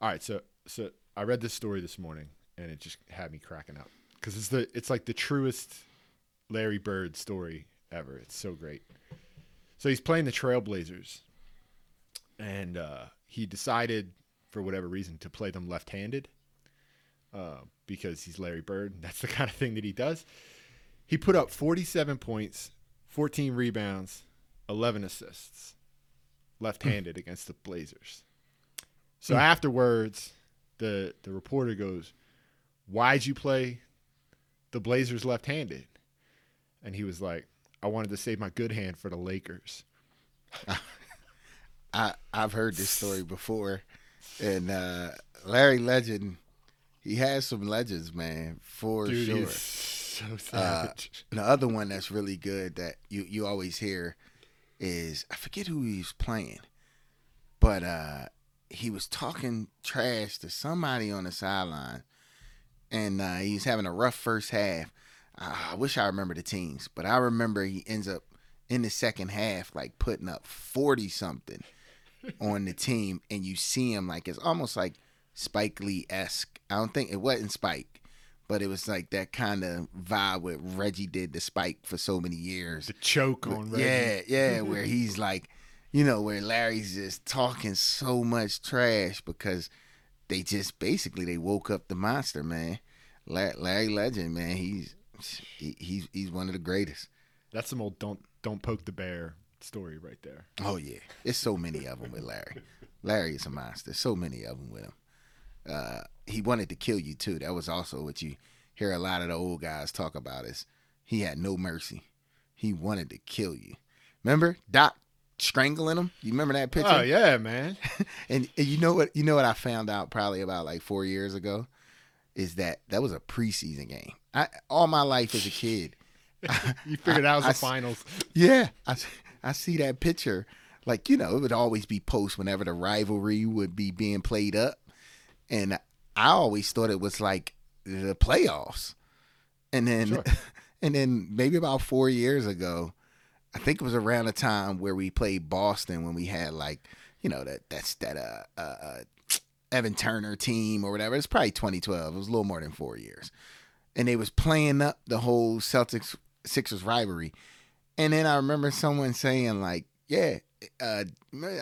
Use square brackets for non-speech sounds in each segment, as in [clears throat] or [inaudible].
All right, so so I read this story this morning, and it just had me cracking up because it's the it's like the truest Larry Bird story ever. It's so great. So he's playing the Trailblazers, and uh, he decided for whatever reason to play them left-handed uh, because he's Larry Bird. And [laughs] that's the kind of thing that he does. He put up 47 points, 14 rebounds, 11 assists, left-handed [clears throat] against the Blazers. So Hmm. afterwards, the the reporter goes, "Why'd you play the Blazers left-handed?" And he was like, "I wanted to save my good hand for the Lakers." [laughs] I I've heard this story before, and uh, Larry Legend, he has some legends, man, for Dude, sure. he's so Uh, savage. the other one that's really good that you you always hear is I forget who he's playing, but uh, he was talking trash to somebody on the sideline, and uh, he's having a rough first half. Ah, I wish I remember the teams, but I remember he ends up in the second half like putting up forty something on the team, and you see him like it's almost like Spike Lee esque. I don't think it wasn't Spike, but it was like that kind of vibe what Reggie did to Spike for so many years. the choke on Reggie. Yeah, yeah, where [laughs] he's like, you know, where Larry's just talking so much trash because they just basically they woke up the monster, man. Larry Legend, man, he's he's he's one of the greatest. That's some old don't don't poke the bear story right there. Oh yeah, there's so many of them with Larry. Larry is a monster. So many of them with him. Uh, he wanted to kill you too. That was also what you hear a lot of the old guys talk about. Is he had no mercy. He wanted to kill you. Remember Doc strangling him? You remember that picture? Oh yeah, man. [laughs] And, and you know what? You know what I found out probably about like four years ago is that that was a preseason game. I all my life as a kid. [laughs] You figured out I- the finals. Yeah, I, I see that picture. Like, you know, it would always be post whenever the rivalry would be being played up. And I always thought it was like the playoffs. And then Sure. [laughs] and then maybe about four years ago, I think it was around the time where we played Boston when we had like, you know, that that's that uh, uh, uh Evan Turner team or whatever. It's probably 2012. It was a little more than four years. And they was playing up the whole Celtics Sixers rivalry. And then I remember someone saying like, "Yeah, uh,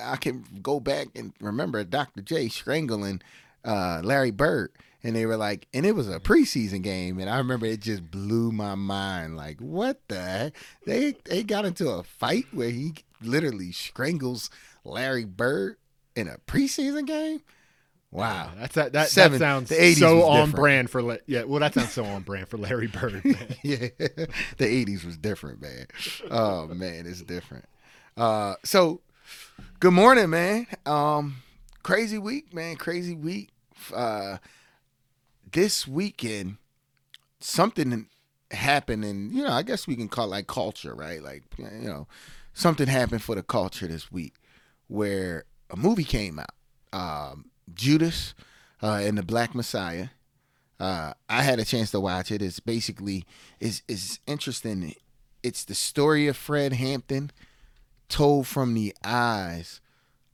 I can go back and remember Dr. J strangling uh, Larry Bird." And they were like, and it was a preseason game, and I remember it just blew my mind. Like, what the heck? They they got into a fight where he literally strangles Larry Bird in a preseason game. Wow, That's that. That, Seven- that sounds the 80s so on different. brand for. La- yeah, well, that sounds so on brand for Larry Bird. [laughs] Yeah, [laughs] the '80s was different, man. Oh man, it's different. Uh, so, good morning, man. Um, crazy week, man. Crazy week. Uh, this weekend, something happened, and you know, I guess we can call it like culture, right? Like, you know, something happened for the culture this week, where a movie came out, um, Judas uh, and the Black Messiah. Uh, I had a chance to watch it. It's basically is is interesting. It's the story of Fred Hampton told from the eyes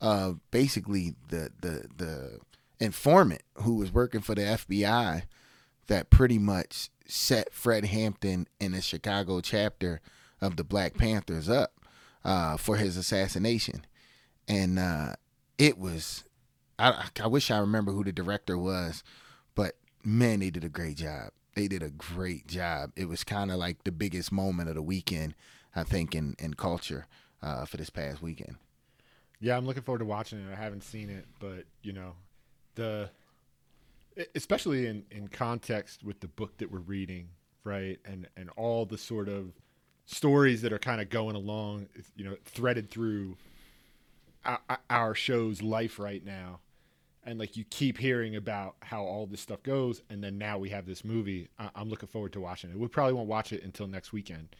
of basically the the the informant who was working for the FBI that pretty much set Fred Hampton in the Chicago chapter of the Black Panthers up uh, for his assassination, and uh, it was. I, I wish I remember who the director was, but man, they did a great job. They did a great job. It was kind of like the biggest moment of the weekend, I think, in in culture uh, for this past weekend. Yeah, I'm looking forward to watching it. I haven't seen it, but you know, the especially in in context with the book that we're reading, right? And and all the sort of stories that are kind of going along, you know, threaded through our, our show's life right now. And like you keep hearing about how all this stuff goes, and then now we have this movie. I, I'm looking forward to watching it. We probably won't watch it until next weekend,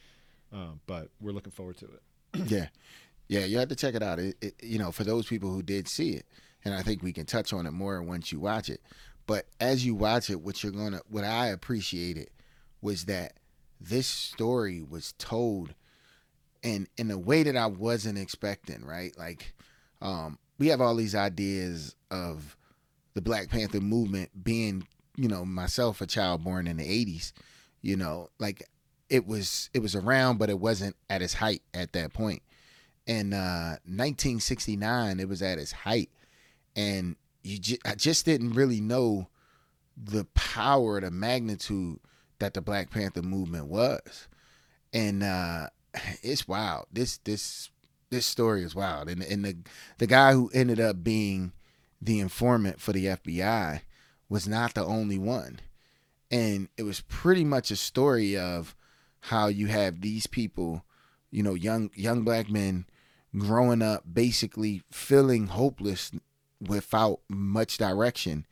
um, but we're looking forward to it. yeah, yeah, you have to check it out. It, it, you know, for those people who did see it, and I think we can touch on it more once you watch it. But as you watch it, what you're gonna, what I appreciated was that this story was told in in a way that I wasn't expecting. Right, like um, we have all these ideas of the Black Panther movement being, you know, myself a child born in the 80s, you know, like it was it was around but it wasn't at its height at that point. In uh 1969 it was at its height and you ju- I just didn't really know the power, the magnitude that the Black Panther movement was. And uh it's wild. This this this story is wild. And and the the guy who ended up being the informant for the FBI was not the only one. And it was pretty much a story of how you have these people, you know, young young black men growing up basically feeling hopeless without much direction.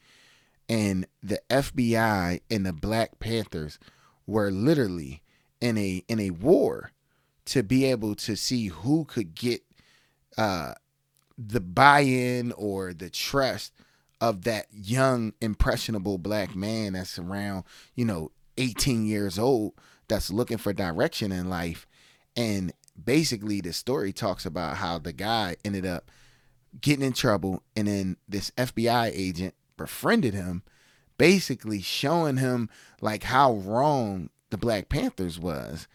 And the FBI and the Black Panthers were literally in a in a war to be able to see who could get uh, the buy-in or the trust of that young impressionable black man that's around you know 18 years old that's looking for direction in life and basically the story talks about how the guy ended up getting in trouble and then this FBI agent befriended him basically showing him like how wrong the Black Panthers was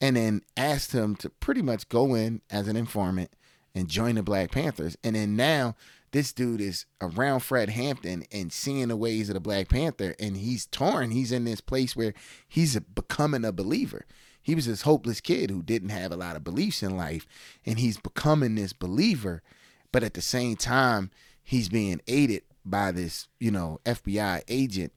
and then asked him to pretty much go in as an informant and join the Black Panthers. And then now this dude is around Fred Hampton and seeing the ways of the Black Panther, and he's torn. He's in this place where he's becoming a believer. He was this hopeless kid who didn't have a lot of beliefs in life, and he's becoming this believer. But at the same time, he's being aided by this, you know, FBI agent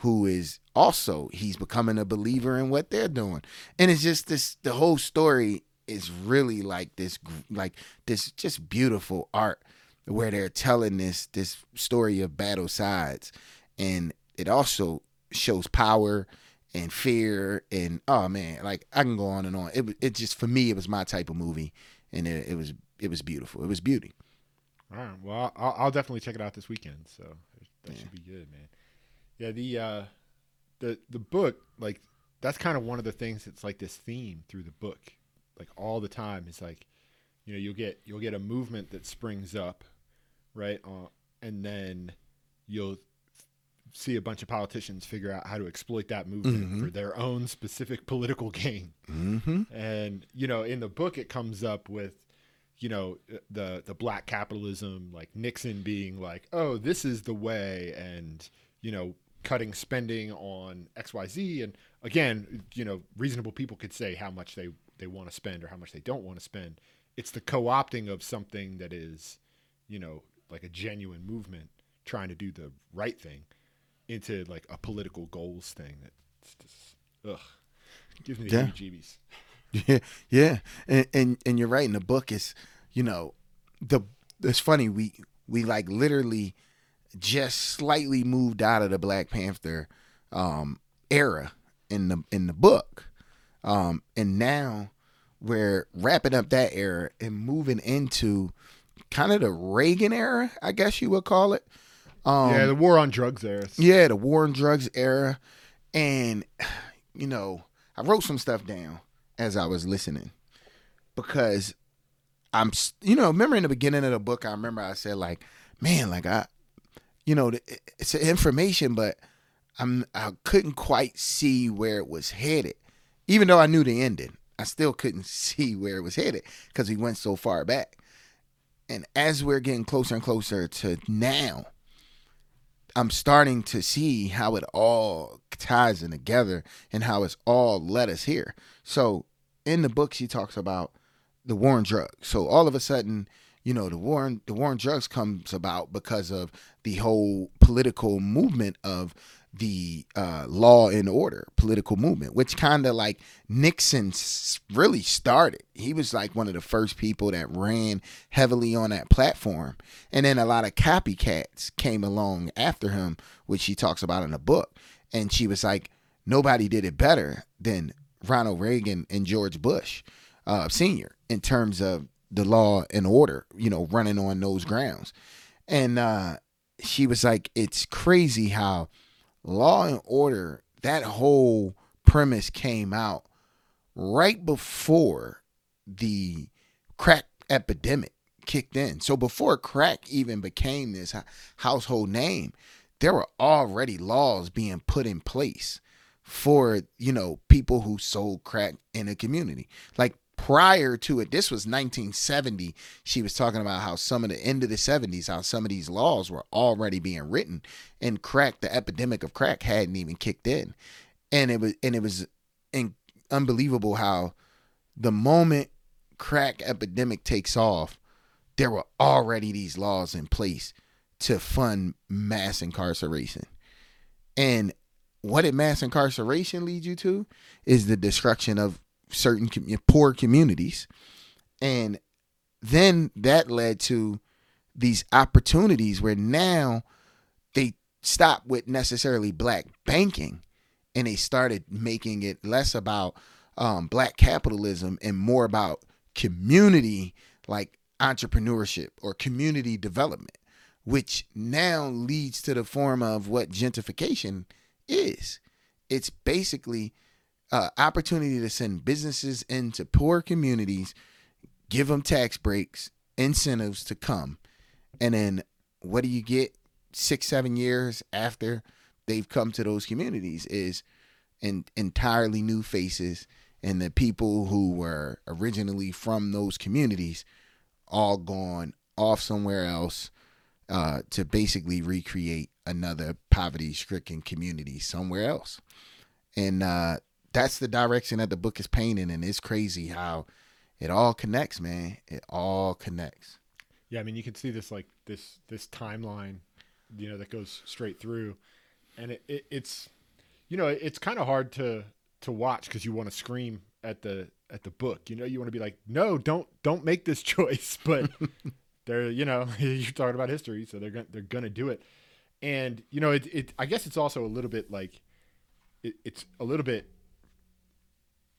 who is also he's becoming a believer in what they're doing. And it's just this the whole story is really like this like this just beautiful art where they're telling this this story of battle sides. And it also shows power and fear and oh man like i can go on and on. It, it just for me it was my type of movie. And it, it was it was beautiful. It was beauty all right well I'll, I'll definitely check it out this weekend so that yeah. should be good man yeah, the uh, the the book like that's kind of one of the things that's like this theme through the book, like all the time. It's like, you know, you'll get you'll get a movement that springs up, right, uh, and then you'll see a bunch of politicians figure out how to exploit that movement mm-hmm. for their own specific political [laughs] gain. Mm-hmm. And you know, in the book, it comes up with you know uh, the the black capitalism, like Nixon being like, "Oh, this is the way," and you know cutting spending on XYZ. And again, you know, reasonable people could say how much they, they want to spend or how much they don't want to spend. It's the co opting of something that is, you know, like a genuine movement trying to do the right thing into like a political goals thing that's just, ugh, gives me the yeah. jeebies. Yeah, yeah, and, and and you're right. In the book, is you know, the it's funny we we like literally just slightly moved out of the Black Panther um, era in the in the book, um, and now we're wrapping up that era and moving into kind of the Reagan era, I guess you would call it. Um, yeah, the war on drugs era. Yeah, the war on drugs era, and [sighs] you know, I wrote some stuff down as I was listening because I'm, you know, remember in the beginning of the book, I remember I said like, man, like I you know, it's information, but I'm I couldn't quite see where it was headed. Even though I knew the ending, I still couldn't [laughs] see where it was headed because we went so far back. And as we're getting closer and closer to now, I'm starting to see how it all ties in together and how it's all led us here. So in the book, she talks about the war on drugs. So all of a sudden, you know the war on the war on drugs comes about because of the whole political movement of the uh, law and order political movement, which kind of like Nixon really started. He was like one of the first people that ran heavily on that platform. And then a lot of copycats came along after him, which she talks about in the book. And she was like, nobody did it better than Ronald Reagan and George Bush uh, Sr. in terms of the law and order, you know, running on those grounds. And uh, she was like, it's crazy how law and order, that whole premise came out right before the crack epidemic kicked in. So before crack even became this household name, there were already laws being put in place for, you know, people who sold crack in a community. Like prior to it, this was 1970. She was talking about how some of the end of the 70s, how some of these laws were already being written and crack, the epidemic of crack hadn't even kicked in. And it was and it was in, unbelievable how the moment crack epidemic takes off, there were already these laws in place to fund mass incarceration. And what did mass incarceration lead you to is the destruction of certain poor communities. And then that led to these opportunities where now they stopped with necessarily black banking and they started making it less about um, black capitalism and more about community like entrepreneurship or community development, which now leads to the form of what gentrification is. It's basically uh, opportunity to send businesses into poor communities, give them tax breaks, incentives to come, and then what do you get six, seven years after they've come to those communities is in, entirely new faces and the people who were originally from those communities all gone off somewhere else uh, to basically recreate another poverty stricken community somewhere else. And uh, that's the direction that the book is painting. And it's crazy how it all connects, man. It all connects. Yeah, I mean, you can see this like this this timeline, you know, that goes straight through, and it, it it's, you know, it's kind of hard to to watch because you want to scream at the at the book. You know, you want to be like, no, don't don't make this [laughs] choice. But they're you know [laughs] you're talking about history, so they're gonna they're gonna do it. And you know, it, it I guess it's also a little bit like it, it's a little bit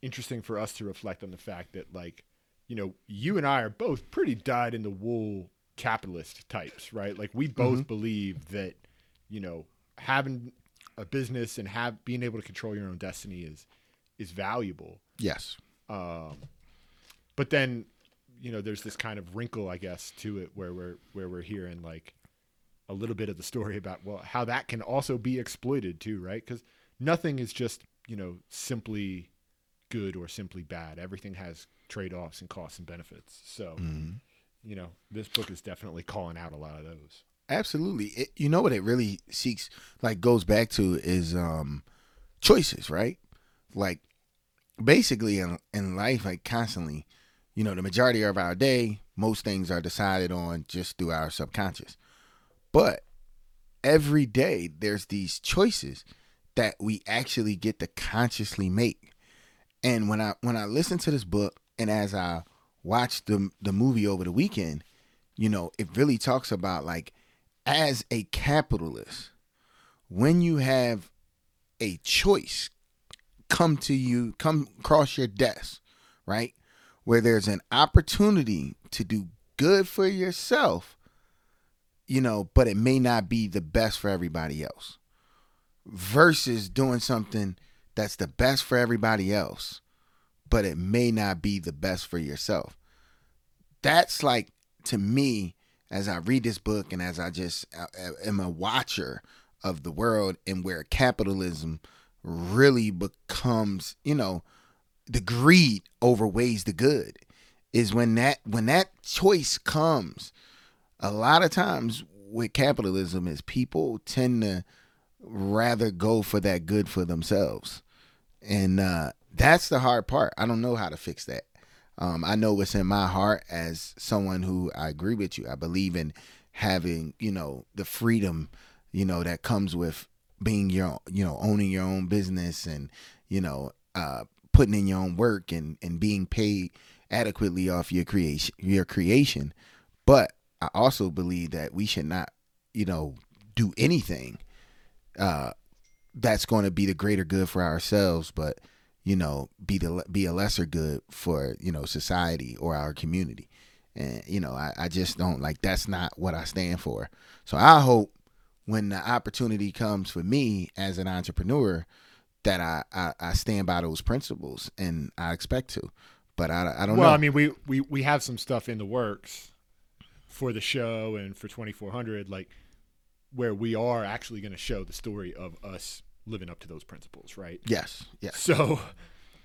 interesting for us to reflect on the fact that like you know you and I are both pretty dyed in the wool capitalist types, right? Like we both mm-hmm. believe that you know having a business and have being able to control your own destiny is is valuable. Yes. Um, but then, you know, there's this kind of wrinkle, I guess, to it where we're where we're hearing like a little bit of the story about well how that can also be exploited too, right? Because nothing is just you know simply good or simply bad. Everything has trade offs and costs and benefits. So. Mm-hmm. You know, this book is definitely calling out a lot of those. Absolutely. It, you know what it really seeks like goes back to is um choices, right? Like basically in, in life, like constantly, you know, the majority of our day, most things are decided on just through our subconscious. But every day, there's these choices that we actually get to consciously make. And when I when I listen to this book and as I watched the the movie over the weekend, you know, it really talks about like as a capitalist, when you have a choice come to you, come across your desk, right? Where there's an opportunity to do good for yourself, you know, but it may not be the best for everybody else. Versus doing something that's the best for everybody else, but it may not be the best for yourself. That's like, to me, as I read this book and as I just uh, am a watcher of the world and where capitalism really becomes, you know, the greed overweighs the good is when that when that choice comes a lot of times with capitalism is people tend to rather go for that good for themselves. And uh, that's the hard part. I don't know how to fix that. Um, i know what's in my heart as someone who i agree with you. I believe in having you know the freedom you know that comes with being your you know owning your own business and you know uh, putting in your own work and and being paid adequately off your creation your creation. But i also believe that we should not you know do anything uh, that's going to be the greater good for ourselves but you know be the be a lesser good for you know society or our community. And you know I, I just don't like that's not what i stand for. So i hope when the opportunity comes for me as an entrepreneur that I, I, I stand by those principles and I expect to. But I, I don't know. well, know. I mean, we, we, we have some stuff in the works for the show and for 2400 like where we are actually going to show the story of us living up to those principles right Yes. Yes. so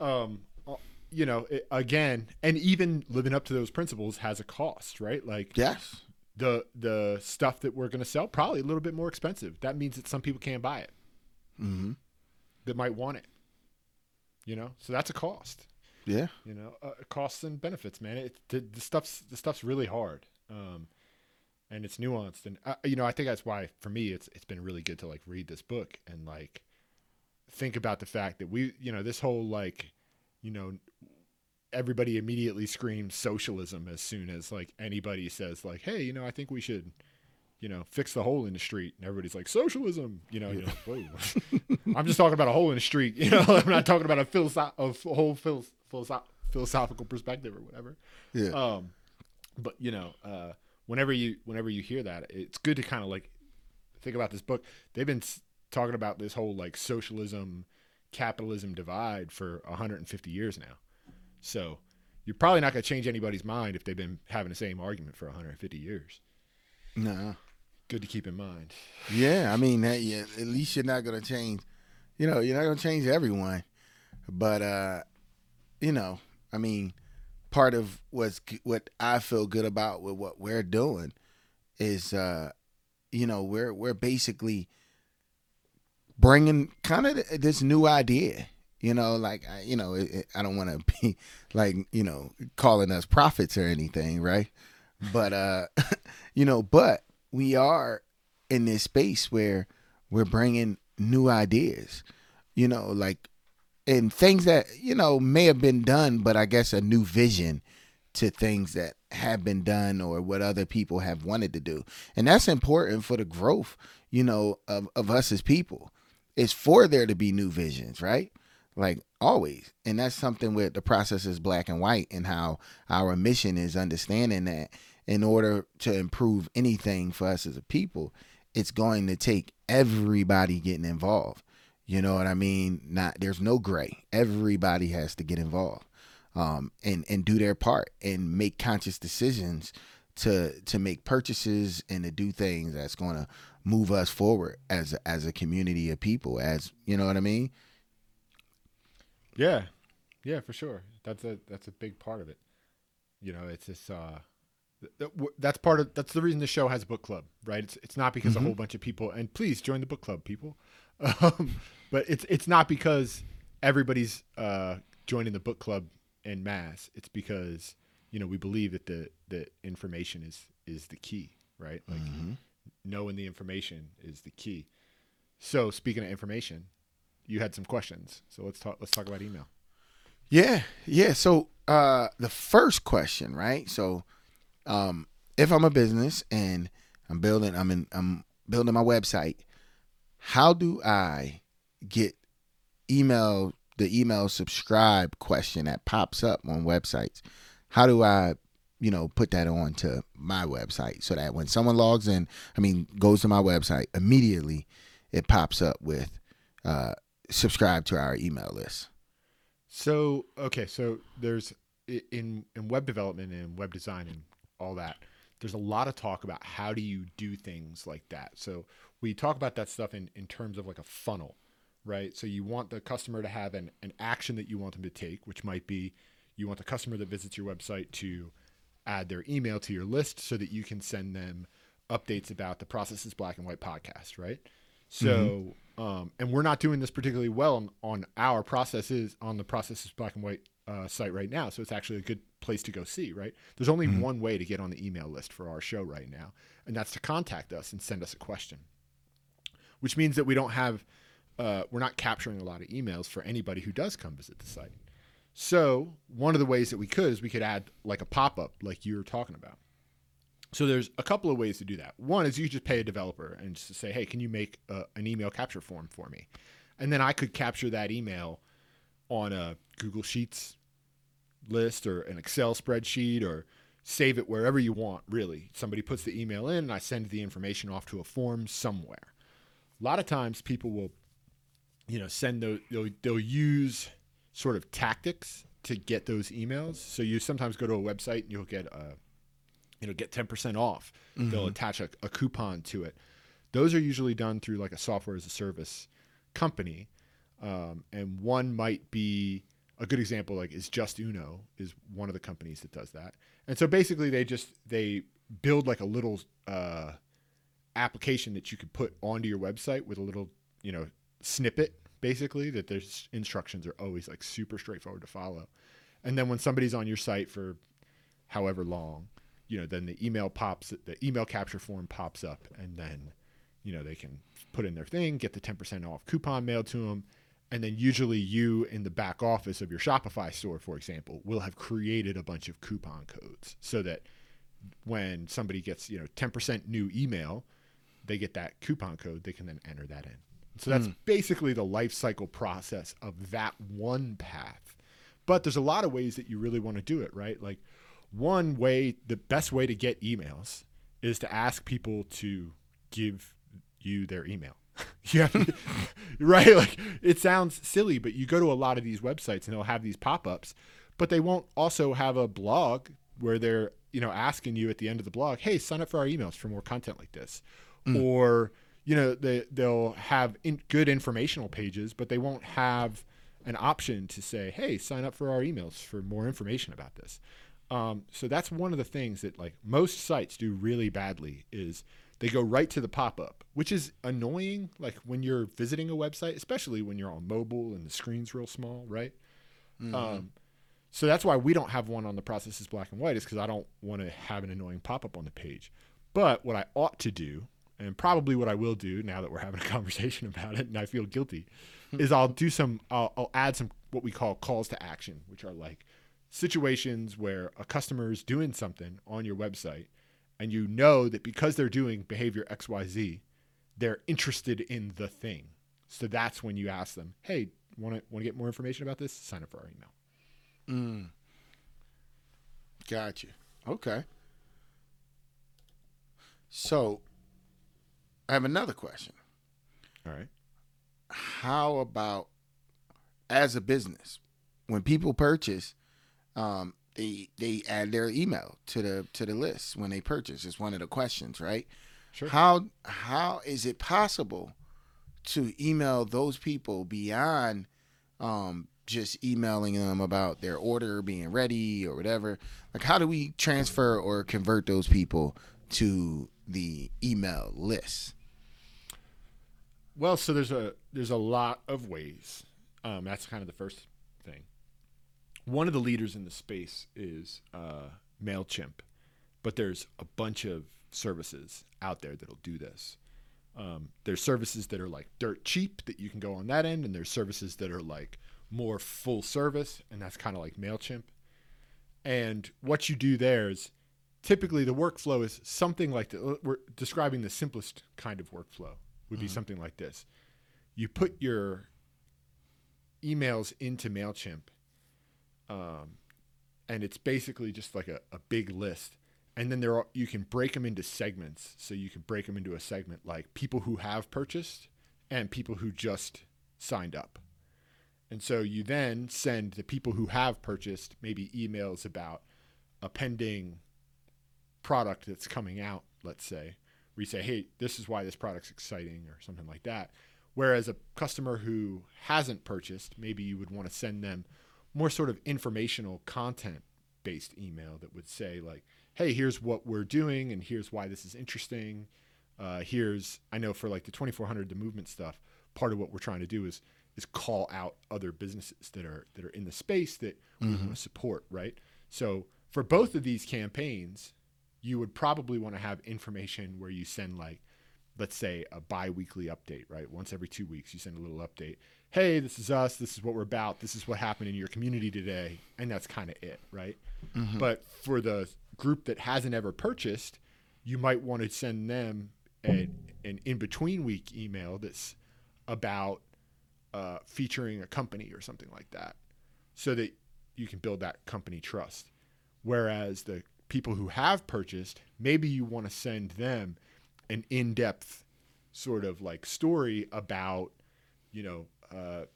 um you know it, again and even living up to those principles has a cost right like Yes. the the stuff that we're going to sell probably a little bit more expensive that means that some people can't buy it Mm-hmm. That might want it you know? So that's a cost. Yeah. you know uh, costs and benefits man. It the, the stuff's the stuff's really hard um and it's nuanced. And uh, you know i think that's why for me it's it's been really good to like read this book and like think about the fact that we you know this whole like you know everybody immediately screams socialism as soon as like anybody says like hey you know i think we should you know fix the hole in the street. And everybody's like socialism. You know, you're like, [laughs] i'm just talking about a hole in the street. [laughs] You know i'm not talking about a, philosoph- a whole phil- philosoph- philosophical perspective or whatever. Yeah. um but you know uh whenever you whenever you hear that it's good to kind of like think about this book. They've been s- talking about this whole like socialism capitalism divide for 150 years now. So you're probably not going to change anybody's mind if they've been having the same argument for 150 years. No. Good to keep in mind Yeah, I mean, that, yeah, at least you're not gonna change. You know, you're not gonna change everyone, but uh, you know, I mean, part of what's what I feel good about with what we're doing is, uh, you know, we're we're basically bringing kind of this new idea. You know, like I, you know, it, it- I don't want to be [laughs] like you know calling us prophets or anything, right? But uh, [laughs] you know, but we are in this space where we're bringing new ideas, you know, like and things that you know may have been done, but I guess a new vision to things that have been done or what other people have wanted to do, and that's important for the growth, you know, of of us as people. It's for there to be new visions, right? Like always, and that's something with the process is black and white, and how our mission is understanding that in order to improve anything for us as a people, it's going to take everybody getting involved. You know what I mean? Not there's no gray. Everybody has to get involved, um, and and do their part and make conscious decisions to to make purchases and to do things that's going to move us forward as as a community of people. As you know what I mean? yeah yeah for sure that's a that's a big part of it you know it's this uh that's part of that's the reason the show has a book club right? It's it's not because a whole bunch of people and please join the book club people. [laughs] Um, but it's it's not because everybody's uh joining the book club en masse. It's because you know we believe that the the information is is the key right? Like knowing the information is the key. So speaking of information you had some questions. So let's talk let's talk about email. Yeah, yeah. So uh the first question, right? So um if I'm a business and I'm building I'm in I'm building my website, how do I get email the email subscribe question that pops up on websites? How do I you know, put that on to my website so that when someone logs in, I mean, goes to my website, immediately it pops up with uh, subscribe to our email list. So okay, so there's in in web development and web design and all that. There's a lot of talk about how do you do things like that. So we talk about that stuff in in terms of like a funnel, right? So you want the customer to have an an action that you want them to take, which might be you want the customer that visits your website to add their email to your list so that you can send them updates about the processes black and white podcast, right? So, um, and we're not doing this particularly well on, on our processes on the processes black and white uh, site right now. So it's actually a good place to go see, right? There's only one way to get on the email list for our show right now, and that's to contact us and send us a question, which means that we don't have, uh, we're not capturing a lot of emails for anybody who does come visit the site. So one of the ways that we could is we could add like a pop up, like you were talking about. So there's a couple of ways to do that. One is you just pay a developer and just say, "Hey, can you make a, an email capture form for me?" And then I could capture that email on a Google Sheets list or an Excel spreadsheet or save it wherever you want. Really, somebody puts the email in, and I send the information off to a form somewhere. A lot of times, people will, you know, send those. They'll, they'll use sort of tactics to get those emails. So you sometimes go to a website and you'll get a you know, get 10% off. Mm-hmm. They'll attach a, a coupon to it. Those are usually done through like a software as a service company. Um, and one might be a good example, like is Justuno is one of the companies that does that. And so basically they just, they build like a little, uh, application that you could put onto your website with a little, you know, snippet basically that there's instructions are always like super straightforward to follow. And then when somebody's on your site for however long, you know, then the email pops, the email capture form pops up, and then, you know, they can put in their thing, get the 10% off coupon mailed to them. And then usually you in the back office of your Shopify store, for example, will have created a bunch of coupon codes so that when somebody gets, you know, 10% new email, they get that coupon code, they can then enter that in. So that's hmm. basically the life cycle process of that one path. But there's a lot of ways that you really want to do it, right? Like one way, the best way to get emails is to ask people to give you their email. [laughs] to, [laughs] right? Like it sounds silly, but you go to a lot of these websites and they'll have these pop-ups, but they won't also have a blog where they're, you know, asking you at the end of the blog, "Hey, sign up for our emails for more content like this." Or, you know, they they'll have in, good informational pages, but they won't have an option to say, "Hey, sign up for our emails for more information about this." Um, so that's one of the things that like most sites do really badly is they go right to the pop-up, which is annoying. Like when you're visiting a website, especially when you're on mobile and the screen's real small, right? Um, so that's why we don't have one on the process is black and white, is because I don't want to have an annoying pop-up on the page. But what I ought to do, and probably what I will do now that we're having a [laughs] conversation about it, and I feel guilty, is I'll do some, I'll, I'll add some what we call calls to action, which are like situations where a customer is doing something on your website and you know that because they're doing behavior XYZ, they're interested in the thing. So that's when you ask them, "Hey, want to want to get more information about this? Sign up for our email." Mm. Gotcha. Okay. So, I have another question. All right. How about as a business, when people purchase, um, they they add their email to the to the list when they purchase. It's one of the questions, right? Sure. How how is it possible to email those people beyond um, just emailing them about their order being ready or whatever? Like, how do we transfer or convert those people to the email list? Well, so there's a there's a lot of ways. Um, that's kind of the first thing. One of the leaders in the space is uh, Mailchimp, but there's a bunch of services out there that'll do this. Um, there's services that are like dirt cheap that you can go on that end, and there's services that are like more full service, and that's kind of like Mailchimp. And what you do there is typically the workflow is something like the, we're describing the simplest kind of workflow would be something like this. You put your emails into MailChimp, um, and it's basically just like a, a big list. And then there are, you can break them into segments. So you can break them into a segment like people who have purchased and people who just signed up. And so you then send the people who have purchased maybe emails about a pending product that's coming out, let's say, you say, hey, this is why this product's exciting or something like that. Whereas a customer who hasn't purchased, maybe you would want to send them more sort of informational content based email that would say, like, hey, here's what we're doing and here's why this is interesting. Uh, here's, I know for like the 2400, the movement stuff, part of what we're trying to do is is call out other businesses that are that are in the space that we want to support, right? So for both of these campaigns, you would probably want to have information where you send like let's say a bi-weekly update right once every two weeks you send a little update hey this is us this is what we're about this is what happened in your community today and that's kind of it right? But for the group that hasn't ever purchased you might want to send them an, an in-between week email that's about uh, featuring a company or something like that so that you can build that company trust. Whereas the people who have purchased, maybe you want to send them an in-depth sort of like story about, you know, uh,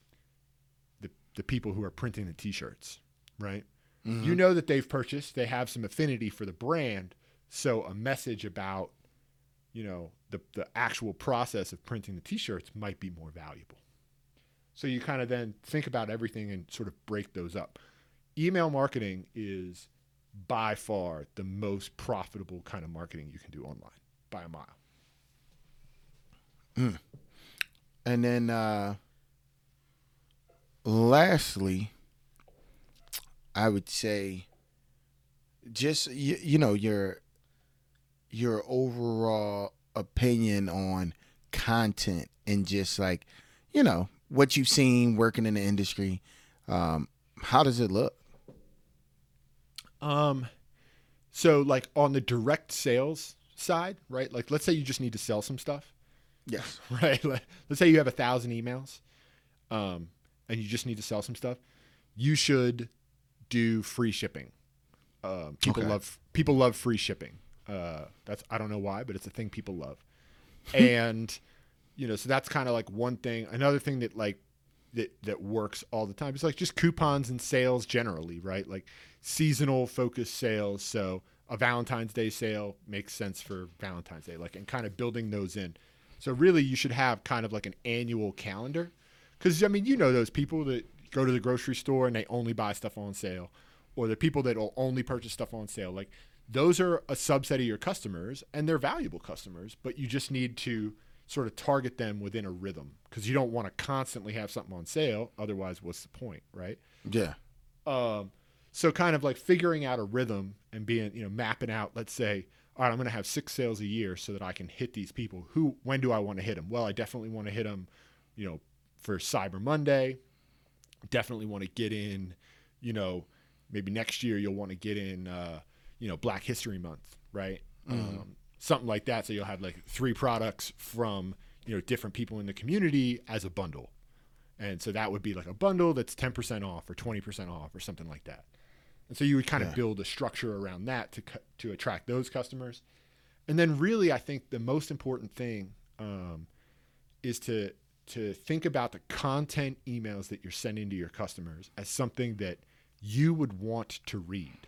the the people who are printing the T-shirts, right? You know that they've purchased, they have some affinity for the brand, So a message about, you know, the, the actual process of printing the t-shirts might be more valuable. So you kind of then think about everything and sort of break those up. Email marketing is by far the most profitable kind of marketing you can do online by a mile. Mm. And then uh lastly, I would say just you, you know your your overall opinion on content and just like you know what you've seen working in the industry um how does it look? Um so like on the direct sales side right? Like let's say you just need to sell some stuff. Yes. [laughs] Right? Let's say you have a thousand emails um and you just need to sell some stuff you should do free shipping. Um, people Okay. love people love free shipping. Uh, that's i don't know why but it's a thing people love. [laughs] And you know so that's kind of like one thing. Another thing that like that that works all the time is like just coupons and sales generally right? Like seasonal focused sales. So a valentine's day sale makes sense for valentine's day like and kind of building those in. So really you should have kind of like an annual calendar because i mean you know those people that go to the grocery store and they only buy stuff on sale or the people that will only purchase stuff on sale. Like those are a subset of your customers and they're valuable customers but you just need to sort of target them within a rhythm because you don't want to constantly have something on sale otherwise what's the point right? Yeah. Um, so kind of like figuring out a rhythm and being you know mapping out let's say all right i'm going to have six sales a year so that i can hit these people. Who when do i want to hit them well i definitely want to hit them you know for cyber monday. Definitely want to get in you know maybe next year you'll want to get in uh, you know black history month right? Um, something like that so you'll have like three products from you know different people in the community as a bundle. And so that would be like a bundle that's 10% off or 20% off or something like that. And so you would kind Yeah. of build a structure around that to to attract those customers. And then really i think the most important thing um, is to to think about the content emails that you're sending to your customers as something that you would want to read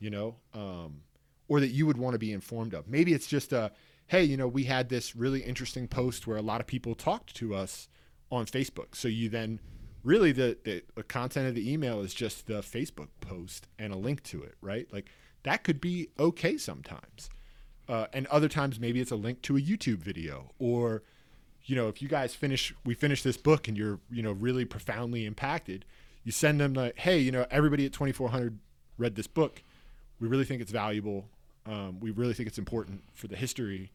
you know um, or that you would want to be informed of. Maybe it's just a hey you know we had this really interesting post where a lot of people talked to us on facebook. So you then really the, the, the content of the email is just the facebook post and a link to it right? Like that could be okay sometimes. Uh, and other times maybe it's a link to a youtube video or you know if you guys finish we finish this book and you're you know really profoundly impacted you send them like hey you know everybody at 2400 read this book. We really think it's valuable. Um, we really think it's important for the history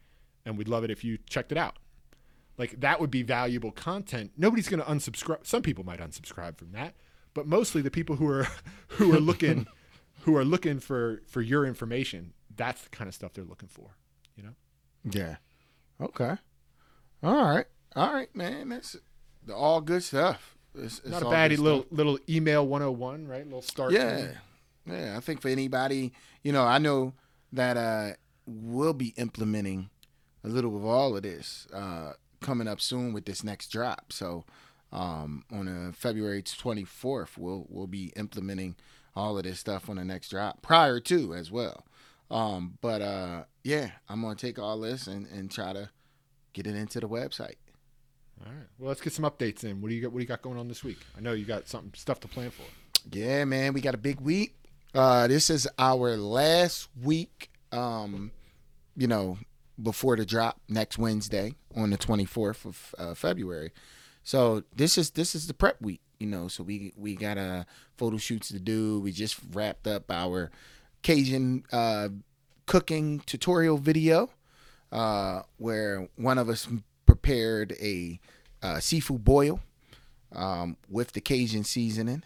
and we'd love it if you checked it out. Like that would be valuable content. Nobody's going to unsubscribe some people might unsubscribe from that but mostly the people who are [laughs] who are looking [laughs] who are looking for for your information that's the kind of stuff they're looking for you know? Yeah. Okay all right. All right man. That's all good stuff. It's, it's not a baddie little stuff. little email 101 right? Little start yeah. yeah i think for anybody you know i know that uh we'll be implementing a little of all of this uh coming up soon with this next drop. So um on uh, february 24th we'll we'll be implementing all of this stuff on the next drop prior to as well. Um but uh yeah i'm gonna take all this and and try to get it into the website all right well let's get some updates in what do you got what do you got going on this week i know you got something stuff to plan for Yeah, man, we got a big week. Uh, this is our last week, um, you know, before the drop next Wednesday on the 24th of uh, February. So this is this is the prep week, you know. So we we got uh, photo shoots to do. We just wrapped up our Cajun uh, cooking tutorial video, uh, where one of us prepared a uh, seafood boil um, with the Cajun seasoning.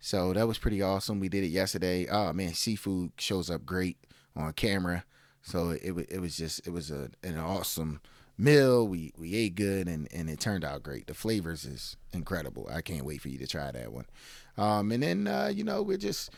So that was pretty awesome. We did it yesterday. Oh man, seafood shows up great on camera. So it it was just it was a an awesome meal. We we ate good and and it turned out great. The flavors is incredible. I can't wait for you to try that one. Um, and then uh, you know we're just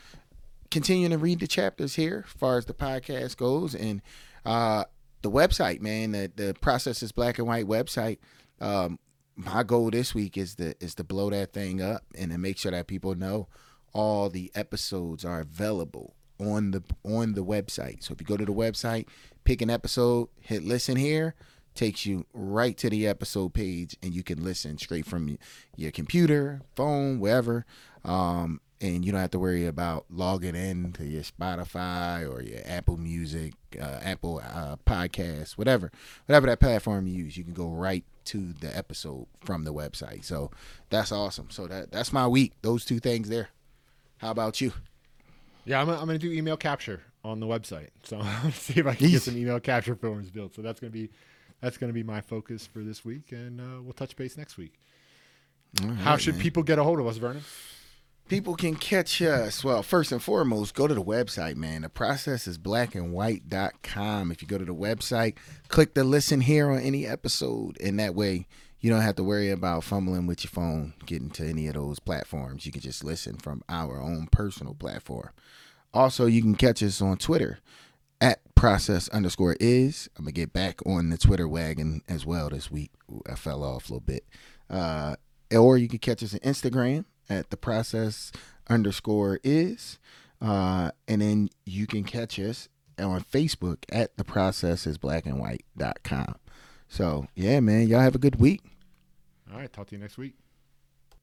continuing to read the chapters here as far as the podcast goes and uh, the website man the the process is black and white website um, my goal this week is to is to blow that thing up and to make sure that people know all the episodes are available on the on the website. So if you go to the website, pick an episode, hit listen here, takes you right to the episode page, and you can listen straight from your computer, phone, wherever. Um, and you don't have to worry about logging in to your Spotify or your Apple Music, uh, Apple uh, Podcasts, whatever, whatever that platform you use. You can go right to the episode from the website. So that's awesome. So that that's my week. Those two things there. How about you? Yeah, I'm, gonna- I'm going to do email capture on the website. So [laughs] I'm going to see if I can get some email capture forms built. So that's going to be that's to be my focus for this week, and uh, we'll touch base next week. All How should man. people get a hold of us, Vernon? People can catch us. Well, first and foremost, go to the website, man. The process is blackandwhite.com. If you go to the website, click the listen here on any episode, and that way you don't have to worry about fumbling with your phone getting to any of those platforms. You can just listen from our own personal platform. Also, you can catch us on Twitter at process underscore is. I'm gonna get back on the Twitter wagon as well this week. I fell off a little bit. Uh, or you can catch us on Instagram at the process underscore is. Uh, and then you can catch us on Facebook at the process is black and white.com. So yeah, man, y'all have a good week. All right, talk to you next week.